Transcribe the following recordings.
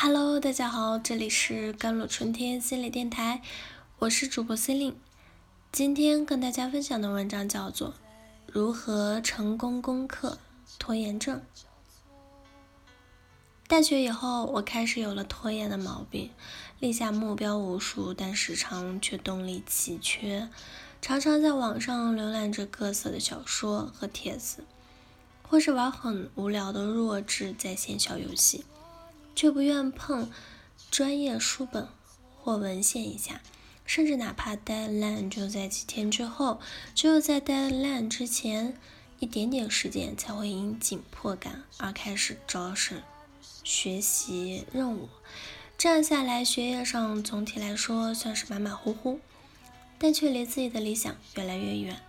Hello，大家好，这里是甘露春天心理电台，我是主播 c e l i n e 今天跟大家分享的文章叫做《如何成功攻克拖延症》。大学以后，我开始有了拖延的毛病，立下目标无数，但时常却动力奇缺，常常在网上浏览着各色的小说和帖子，或是玩很无聊的弱智在线小游戏。却不愿碰专业书本或文献一下，甚至哪怕 deadline 就在几天之后，只有在 deadline 之前一点点时间，才会因紧迫感而开始招生学习任务。这样下来，学业上总体来说算是马马虎虎，但却离自己的理想越来越远。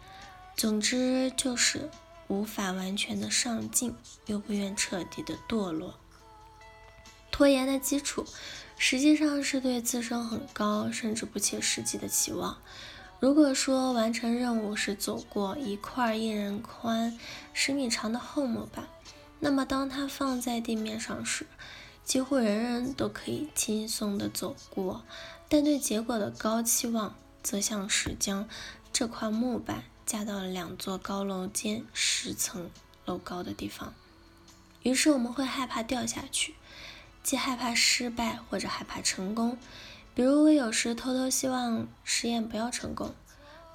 总之就是无法完全的上进，又不愿彻底的堕落。拖延的基础，实际上是对自身很高甚至不切实际的期望。如果说完成任务是走过一块一人宽、十米长的厚木板，那么当它放在地面上时，几乎人人都可以轻松地走过。但对结果的高期望，则像是将这块木板架到了两座高楼间十层楼高的地方，于是我们会害怕掉下去。既害怕失败或者害怕成功，比如我有时偷偷希望实验不要成功，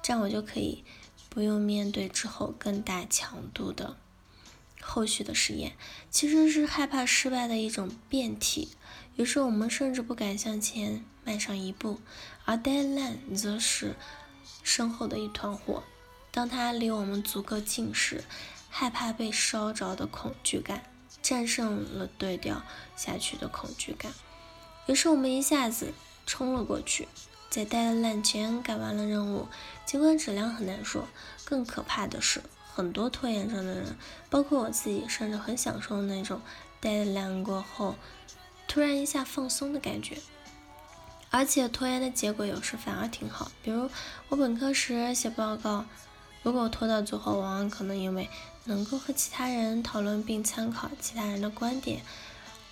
这样我就可以不用面对之后更大强度的后续的实验。其实是害怕失败的一种变体，于是我们甚至不敢向前迈上一步。而 deadline 则是身后的一团火，当它离我们足够近时，害怕被烧着的恐惧感。战胜了对掉下去的恐惧感，于是我们一下子冲了过去，在 deadline 前赶完了任务。尽管质量很难说，更可怕的是，很多拖延症的人，包括我自己，甚至很享受那种 deadline 过后突然一下放松的感觉。而且拖延的结果有时反而挺好，比如我本科时写报告。如果拖到最后，往往可能因为能够和其他人讨论并参考其他人的观点，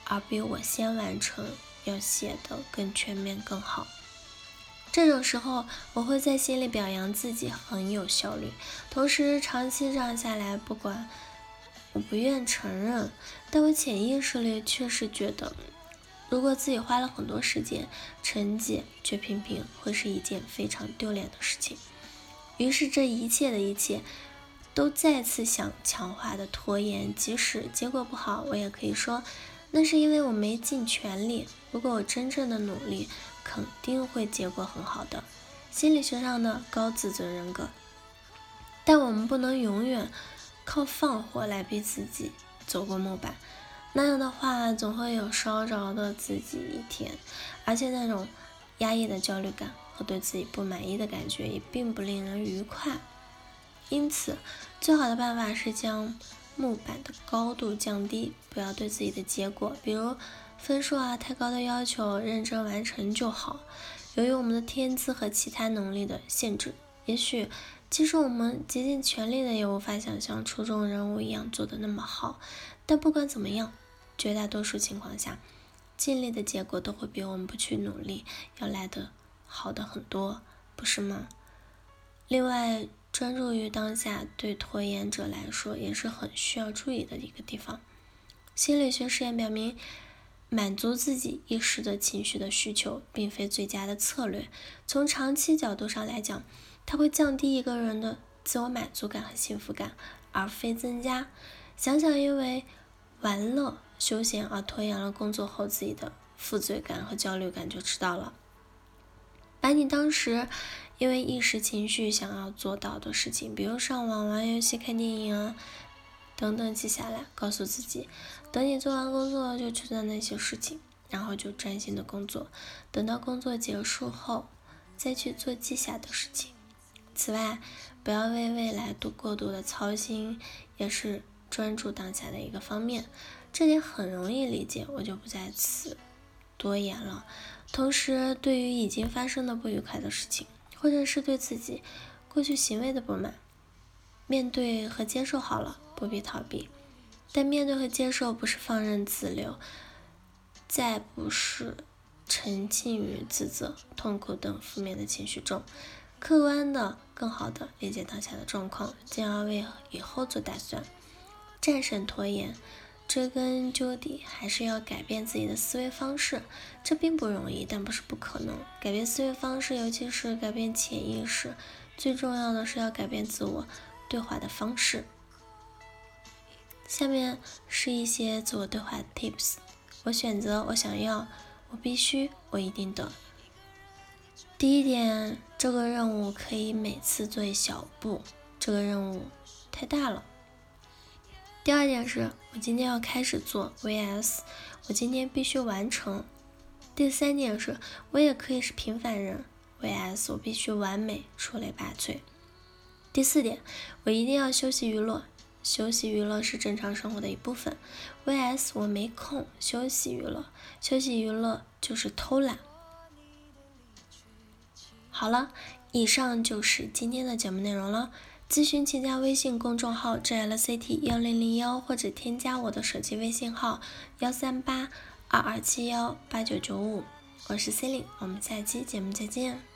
而比我先完成要写的更全面更好。这种时候，我会在心里表扬自己很有效率。同时，长期这样下来，不管我不愿承认，但我潜意识里确实觉得，如果自己花了很多时间，成绩却平平，会是一件非常丢脸的事情。于是，这一切的一切，都再次想强化的拖延。即使结果不好，我也可以说，那是因为我没尽全力。如果我真正的努力，肯定会结果很好的。心理学上的高自尊人格。但我们不能永远靠放火来逼自己走过木板，那样的话，总会有烧着的自己一天，而且那种压抑的焦虑感。和对自己不满意的感觉也并不令人愉快，因此，最好的办法是将木板的高度降低，不要对自己的结果，比如分数啊太高的要求，认真完成就好。由于我们的天资和其他能力的限制，也许即使我们竭尽全力的，也无法想象初中人物一样做的那么好。但不管怎么样，绝大多数情况下，尽力的结果都会比我们不去努力要来的。好的很多，不是吗？另外，专注于当下对拖延者来说也是很需要注意的一个地方。心理学实验表明，满足自己一时的情绪的需求并非最佳的策略。从长期角度上来讲，它会降低一个人的自我满足感和幸福感，而非增加。想想因为玩乐休闲而拖延了工作后自己的负罪感和焦虑感，就知道了。把你当时因为一时情绪想要做到的事情，比如上网、玩游戏、看电影啊等等记下来，告诉自己，等你做完工作就去做那些事情，然后就专心的工作，等到工作结束后再去做记下的事情。此外，不要为未来度过度的操心，也是专注当下的一个方面。这点很容易理解，我就不在此多言了。同时，对于已经发生的不愉快的事情，或者是对自己过去行为的不满，面对和接受好了，不必逃避。但面对和接受不是放任自流，再不是沉浸于自责、痛苦等负面的情绪中，客观的、更好的理解当下的状况，进而为以后做打算。战胜拖延，追根究底，还是要改变自己的思维方式。这并不容易，但不是不可能。改变思维方式，尤其是改变潜意识，最重要的是要改变自我对话的方式。下面是一些自我对话 tips。我选择，我想要，我必须，我一定得。第一点，这个任务可以每次做一小步，这个任务太大了。第二点是我今天要开始做 vs 我今天必须完成。第三点是我也可以是平凡人 vs 我必须完美出类拔萃。第四点，我一定要休息娱乐。休息娱乐是正常生活的一部分。V.S. 我没空休息娱乐，休息娱乐就是偷懒。好了，以上就是今天的节目内容了。咨询请加微信公众号 JLCT 幺零零幺，或者添加我的手机微信号幺三八二二七幺八九九五。我是 c e l i n e 我们下期节目再见。